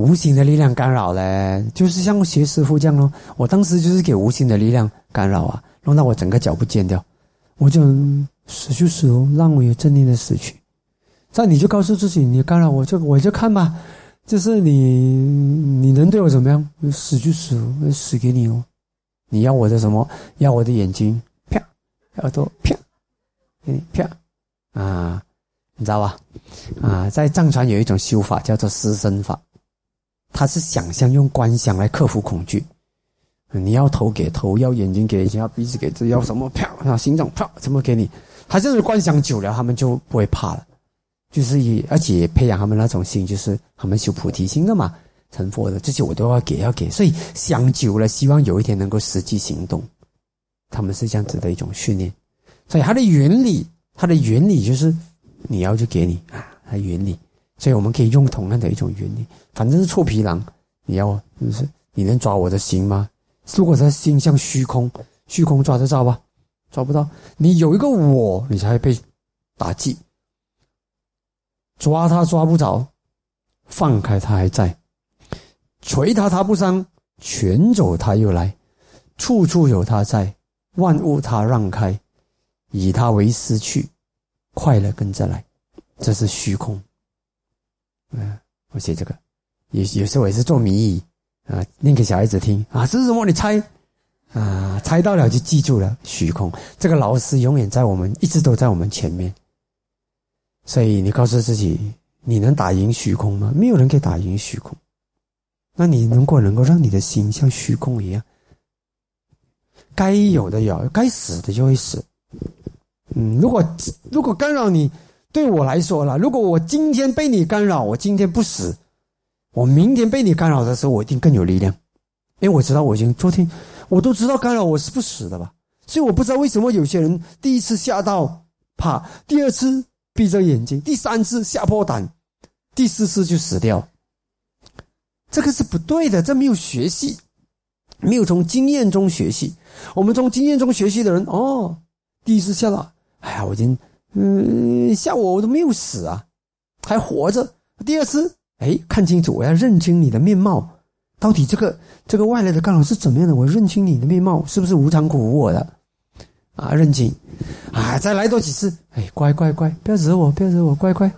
无形的力量干扰嘞，就是像学师傅这样咯。我当时就是给无形的力量干扰啊，弄到我整个脚不见掉，我就死就死哦，让我有正念的死去。这样你就告诉自己，你干扰我就我就看吧，就是你你能对我怎么样？死就死，死给你哦。你要我的什么？要我的眼睛？啪，耳朵？啪，给你啪啊，你知道吧？啊，在藏传有一种修法叫做施身法。他是想象用观想来克服恐惧，你要头给头，要眼睛给眼，要鼻子给，这要什么啪啊，心脏啪，怎么给你？他这种观想久了，他们就不会怕了，就是以而且培养他们那种心，就是他们修菩提心的嘛，成佛的这些我都要给，要给，所以想久了，希望有一天能够实际行动，他们是这样子的一种训练，所以它的原理，它的原理就是你要就给你啊，它原理。所以我们可以用同样的一种原理，反正是臭皮囊，你要就是你能抓我的心吗？如果他心像虚空，虚空抓得到吧？抓不到。你有一个我，你才会被打击。抓他抓不着，放开他还在，捶他他不伤，拳走他又来，处处有他在，万物他让开，以他为失去，快乐跟着来，这是虚空。嗯，我写这个，有有时候我也是做谜语啊，念给小孩子听啊，这是什么？你猜啊，猜到了就记住了。虚空，这个老师永远在我们，一直都在我们前面。所以你告诉自己，你能打赢虚空吗？没有人可以打赢虚空。那你如果能够让你的心像虚空一样，该有的有，该死的就会死。嗯，如果如果干扰你。对我来说了，如果我今天被你干扰，我今天不死，我明天被你干扰的时候，我一定更有力量，因为我知道我已经昨天我都知道干扰我是不死的吧，所以我不知道为什么有些人第一次吓到怕，第二次闭着眼睛，第三次吓破胆，第四次就死掉，这个是不对的，这没有学习，没有从经验中学习。我们从经验中学习的人，哦，第一次吓到，哎呀，我已经。嗯，吓我我都没有死啊，还活着。第二次，哎，看清楚，我要认清你的面貌，到底这个这个外来的干扰是怎么样的？我认清你的面貌，是不是无常苦无我的？啊，认清，啊，再来多几次，哎，乖乖乖，不要惹我，不要惹我，乖乖，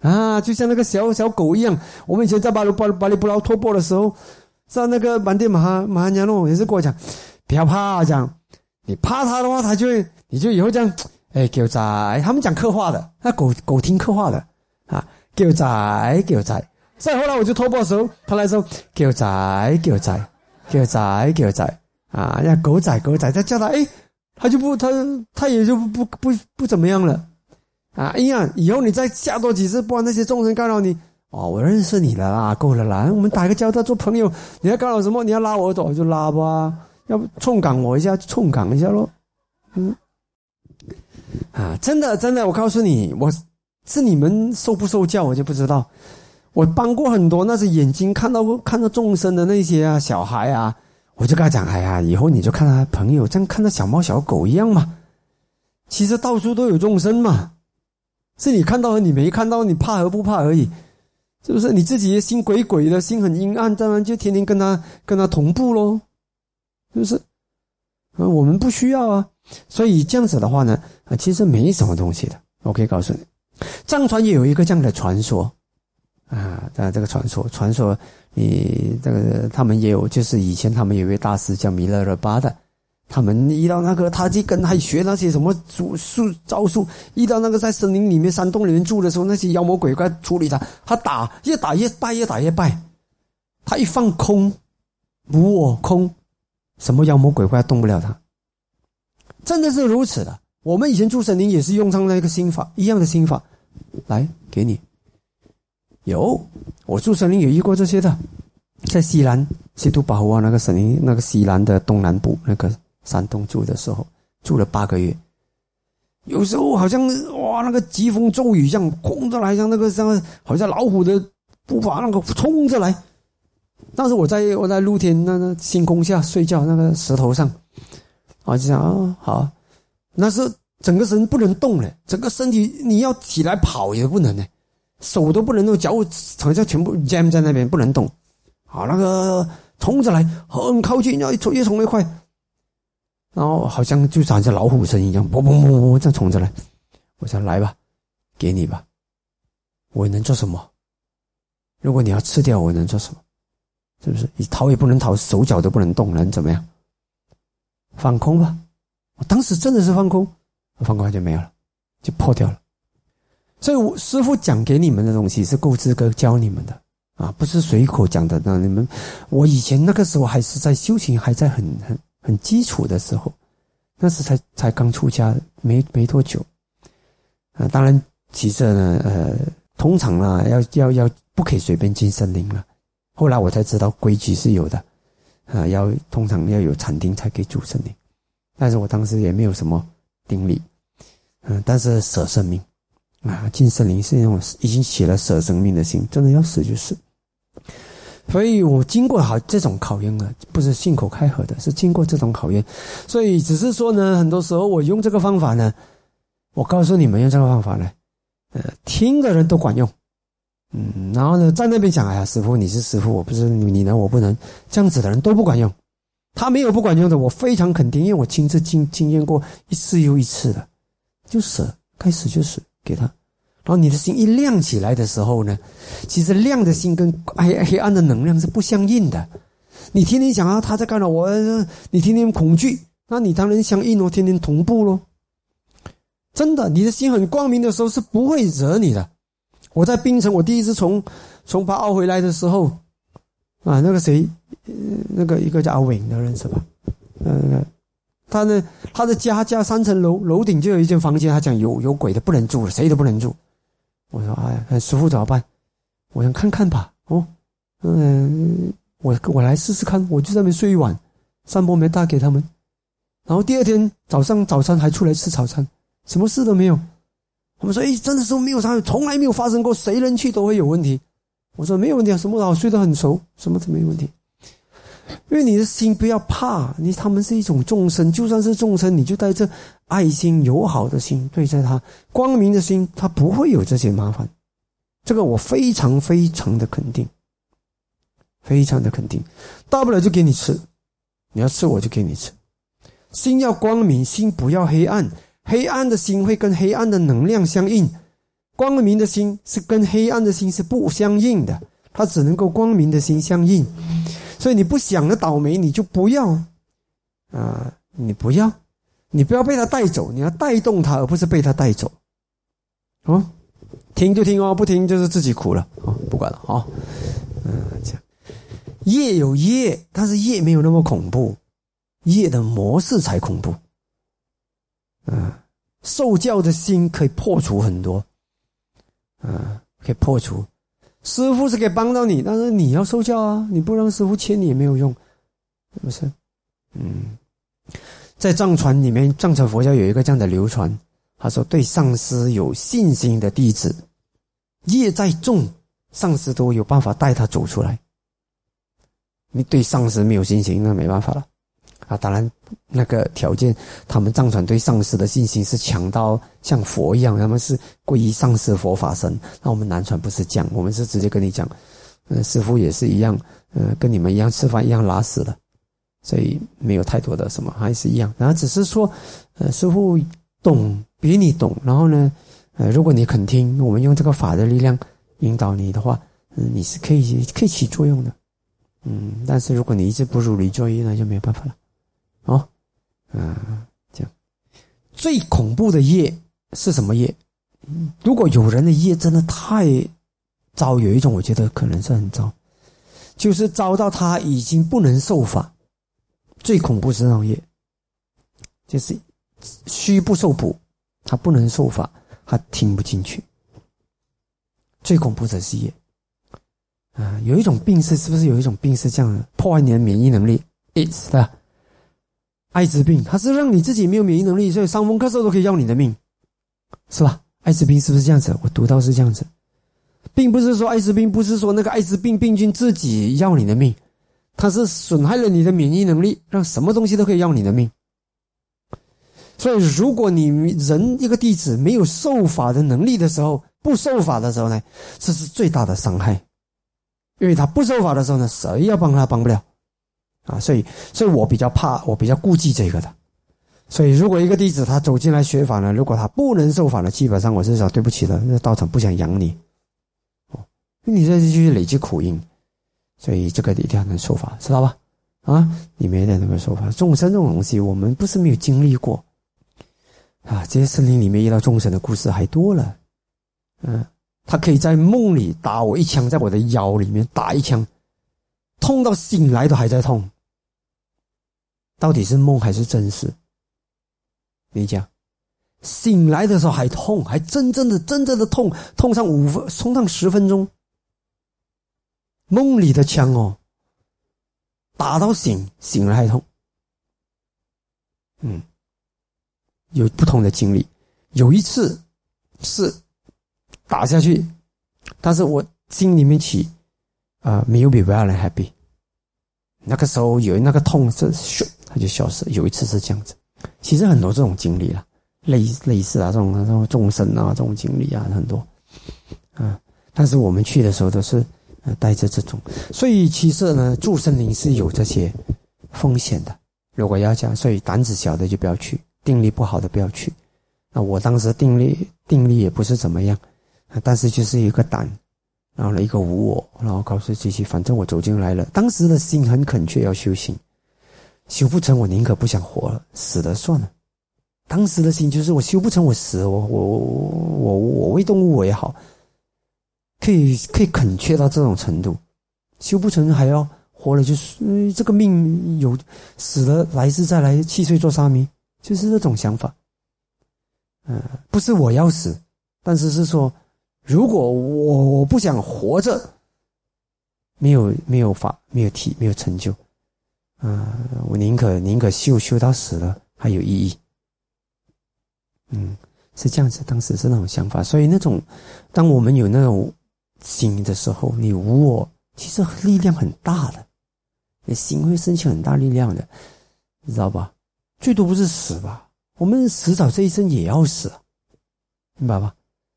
啊，就像那个小小狗一样。我们以前在巴鲁巴巴里布劳托波的时候，上那个满地马哈马哈娘诺也是跟我讲，不要怕，讲你怕他的话，他就会，你就以后这样。哎，狗仔，他们讲刻画的，那狗狗听刻画的啊，狗仔，狗仔。再后来我就托钵的时候，他来说狗仔，狗仔，狗仔，狗仔啊，那狗仔，狗仔，再叫他，哎，他就不，他他也就不不不怎么样了啊。哎呀，以后你再下多几次，不然那些众生干扰你哦，我认识你了啦，够了啦，我们打个交道做朋友。你要干扰什么？你要拉我走就拉吧，要不冲岗我一下，冲岗一下咯。嗯。啊，真的，真的，我告诉你，我是你们受不受教，我就不知道。我帮过很多那些眼睛看到看到众生的那些啊小孩啊，我就跟他讲，哎呀，以后你就看他朋友，像看到小猫小狗一样嘛。其实到处都有众生嘛，是你看到和你没看到，你怕和不怕而已，是不是？你自己心鬼鬼的，心很阴暗，当然就天天跟他跟他同步喽，是不是？我们不需要啊。所以这样子的话呢，啊，其实没什么东西的。我可以告诉你，藏传也有一个这样的传说，啊，在这个传说，传说你这个他们也有，就是以前他们有一位大师叫弥勒热巴的，他们遇到那个他就跟他学那些什么术术招数，遇到那个在森林里面、山洞里面住的时候，那些妖魔鬼怪处理他，他打越打越败，越打越败，他一放空，无我空，什么妖魔鬼怪动不了他。真的是如此的。我们以前住森林也是用上那个心法一样的心法，来给你。有我住森林也遇过这些的，在西南西都保护啊那个森林那个西南的东南部那个山洞住的时候，住了八个月。有时候好像哇那个疾风骤雨这样轰着来，像那个像好像老虎的步伐那个冲着来。当时我在我在露天那个星空下睡觉，那个石头上。我就想啊，好，那是整个人不能动了，整个身体你要起来跑也不能呢，手都不能动，脚好像全部 jam 在那边不能动。好，那个冲着来，很靠近，要冲越冲越快，然后好像就像只老虎声一样，啵啵啵啵这样冲着来。我想来吧，给你吧，我能做什么？如果你要吃掉我，能做什么？是不是？你逃也不能逃，手脚都不能动，能怎么样？放空吧。我当时真的是放空，放空就没有了，就破掉了。所以，我师傅讲给你们的东西是够资格教你们的啊，不是随口讲的。那你们，我以前那个时候还是在修行，还在很很很基础的时候，那时才才刚出家，没没多久。啊，当然，其实呢，呃，通常啊，要要要不可以随便进森林了。后来我才知道规矩是有的，啊，要通常要有禅定才可以住森林。但是我当时也没有什么定力，嗯，但是舍生命。啊，进森林是那种已经起了舍生命的心，真的要死就死。所以我经过好这种考验了，不是信口开河的，是经过这种考验。所以只是说呢，很多时候我用这个方法呢，我告诉你们用这个方法呢，呃，听的人都管用，嗯，然后呢，在那边讲，哎呀，师傅你是师傅，我不是你能我不能，这样子的人都不管用。他没有不管用的，我非常肯定，因为我亲自经经验过一次又一次的，就舍，开始就舍。给他，然后你的心一亮起来的时候呢，其实亮的心跟黑黑暗的能量是不相应的。你天天想啊，他在干扰我，你天天恐惧，那你当然相应咯，天天同步咯。真的，你的心很光明的时候是不会惹你的。我在槟城，我第一次从从巴奥回来的时候，啊，那个谁，那个一个叫阿伟的认识吧？嗯。他呢？他的家家三层楼，楼顶就有一间房间。他讲有有鬼的，不能住了，谁都不能住。我说：“哎，很舒服怎么办？”我想看看吧。哦，嗯，我我来试试看。我就在那边睡一晚，三波没打给他们。然后第二天早上早餐还出来吃早餐，什么事都没有。我们说：“哎，真的是没有啥，从来没有发生过，谁人去都会有问题。”我说：“没有问题啊，什么好睡得很熟，什么都没有问题。”因为你的心不要怕，你他们是一种众生，就算是众生，你就带着爱心、友好的心对待他，光明的心，他不会有这些麻烦。这个我非常非常的肯定，非常的肯定。大不了就给你吃，你要吃我就给你吃。心要光明，心不要黑暗。黑暗的心会跟黑暗的能量相应，光明的心是跟黑暗的心是不相应的，它只能够光明的心相应。所以你不想的倒霉，你就不要啊！你不要，你不要被他带走，你要带动他，而不是被他带走。哦，听就听哦，不听就是自己苦了。哦，不管了啊。嗯，这样业有业，但是业没有那么恐怖，业的模式才恐怖。嗯，受教的心可以破除很多，嗯，可以破除。师傅是可以帮到你，但是你要受教啊！你不让师傅牵你也没有用，是不是？嗯，在藏传里面，藏传佛教有一个这样的流传，他说：对上师有信心的弟子，业再重，上师都有办法带他走出来。你对上师没有信心，那没办法了。啊，当然，那个条件，他们藏传对上师的信心是强到像佛一样，他们是皈依上师佛法僧。那我们南传不是讲，我们是直接跟你讲，呃，师傅也是一样，呃，跟你们一样吃饭一样拉屎的，所以没有太多的什么，还是一样。然后只是说，呃，师傅懂比你懂，然后呢，呃，如果你肯听，我们用这个法的力量引导你的话，嗯，你是可以可以起作用的，嗯。但是如果你一直不如理作业，那就没有办法了。哦，嗯，这样，最恐怖的业是什么业？如果有人的业真的太糟，有一种我觉得可能是很糟，就是糟到他已经不能受法。最恐怖是那种业，就是虚不受补，他不能受法，他听不进去。最恐怖的是业，啊，有一种病是是不是有一种病是这样的，破坏你的免疫能力？It's 的。艾滋病，它是让你自己没有免疫能力，所以伤风咳嗽都可以要你的命，是吧？艾滋病是不是这样子？我读到是这样子，并不是说艾滋病不是说那个艾滋病病菌自己要你的命，它是损害了你的免疫能力，让什么东西都可以要你的命。所以，如果你人一个弟子没有受法的能力的时候，不受法的时候呢，这是最大的伤害，因为他不受法的时候呢，谁要帮他帮不了啊，所以，所以我比较怕，我比较顾忌这个的。所以，如果一个弟子他走进来学法呢，如果他不能受法呢，基本上我是说对不起的，那道场不想养你，哦，你这就是累积苦因，所以这个一定要能受法，知道吧？啊，你没得那个受法，众生这种东西，我们不是没有经历过，啊，这些森林里面遇到众生的故事还多了，嗯，他可以在梦里打我一枪，在我的腰里面打一枪，痛到醒来都还在痛，到底是梦还是真实？你讲，醒来的时候还痛，还真正的、真正的痛，痛上五分，痛上十分钟。梦里的枪哦，打到醒，醒了还痛。嗯，有不同的经历。有一次是打下去，但是我心里面起啊，没有比 very happy。那个时候有那个痛是咻，就消失。有一次是这样子。其实很多这种经历了，类类似啊，这种这种众生啊，这种经历啊，很多，啊，但是我们去的时候都是带着这种，所以其实呢，住森林是有这些风险的。如果要讲，所以胆子小的就不要去，定力不好的不要去。那我当时定力定力也不是怎么样，但是就是一个胆，然后呢一个无我，然后告诉自己，反正我走进来了，当时的心很恳切要修行。修不成，我宁可不想活了，死了算了。当时的心就是我修不成，我死，我我我我为动物我也好，可以可以恳切到这种程度。修不成还要活了，就是这个命有死了，来世再来七岁做沙弥，就是这种想法。嗯，不是我要死，但是是说，如果我我不想活着，没有没有法，没有体，没有成就。啊，我宁可宁可修修到死了还有意义。嗯，是这样子，当时是那种想法。所以那种，当我们有那种心的时候，你无我，其实力量很大的，你心会升起很大力量的，你知道吧？最多不是死吧？我们迟早这一生也要死，明白吧？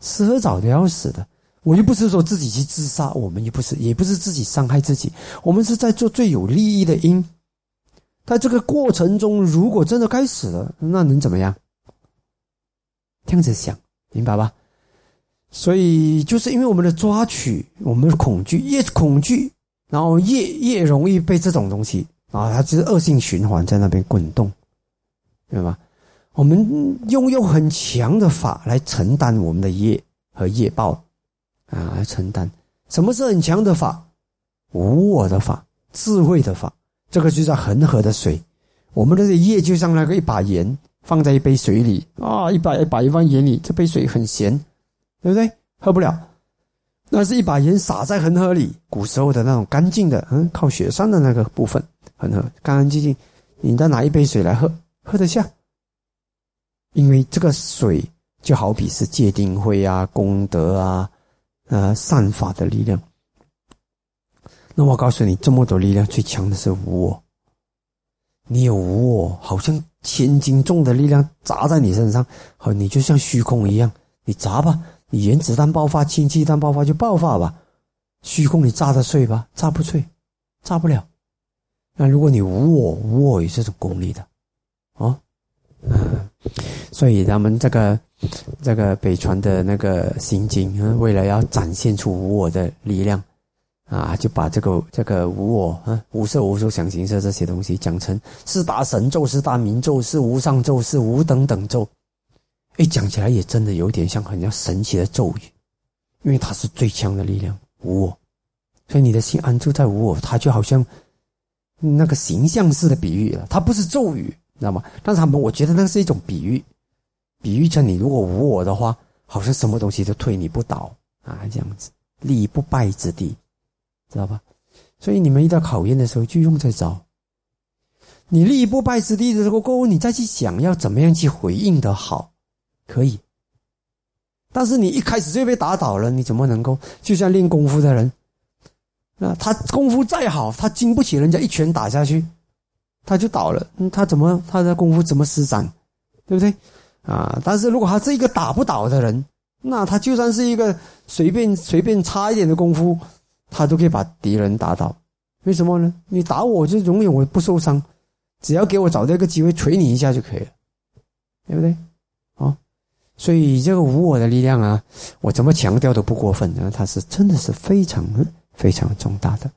迟和早都要死的。我又不是说自己去自杀，我们也不是，也不是自己伤害自己，我们是在做最有利益的因。在这个过程中，如果真的该死了，那能怎么样？这样子想，明白吧？所以就是因为我们的抓取，我们的恐惧，越恐惧，然后越越容易被这种东西啊，它就是恶性循环在那边滚动，明白吧？我们用用很强的法来承担我们的业和业报啊，来承担。什么是很强的法？无我的法，智慧的法。这个就叫恒河的水，我们的业就像那个一把盐放在一杯水里啊，一把一把一放盐里，这杯水很咸，对不对？喝不了。那是一把盐撒在恒河里，古时候的那种干净的，嗯，靠雪山的那个部分，恒河干干净净，你再拿一杯水来喝，喝得下。因为这个水就好比是戒定慧啊、功德啊、呃善法的力量。那我告诉你，这么多力量，最强的是无我。你有无我，好像千斤重的力量砸在你身上，好，你就像虚空一样，你砸吧，你原子弹爆发、氢气弹爆发就爆发吧，虚空你炸得碎吧？炸不碎，炸不了。那如果你无我，无我有这种功力的，哦，嗯，所以他们这个这个北传的那个心经，为了要展现出无我的力量。啊，就把这个这个无我啊，无色无受想行识这些东西讲成四大神咒，四大明咒，是无上咒，是无等等咒。哎，讲起来也真的有点像很像神奇的咒语，因为它是最强的力量，无我。所以你的心安住在无我，它就好像那个形象式的比喻了，它不是咒语，知道吗？但是他们我觉得那是一种比喻，比喻成你如果无我的话，好像什么东西都推你不倒啊，这样子立不败之地。知道吧？所以你们遇到考验的时候，就用这招。你立不败之地的时候，过后你再去想要怎么样去回应的好，可以。但是你一开始就被打倒了，你怎么能够？就像练功夫的人，那他功夫再好，他经不起人家一拳打下去，他就倒了。他怎么他的功夫怎么施展？对不对？啊！但是如果他是一个打不倒的人，那他就算是一个随便随便差一点的功夫，他都可以把敌人打倒。为什么呢？你打我就永远我不受伤，只要给我找到一个机会捶你一下就可以了，对不对？啊，所以这个无我的力量啊，我怎么强调都不过分啊，它是真的是非常非常重大的。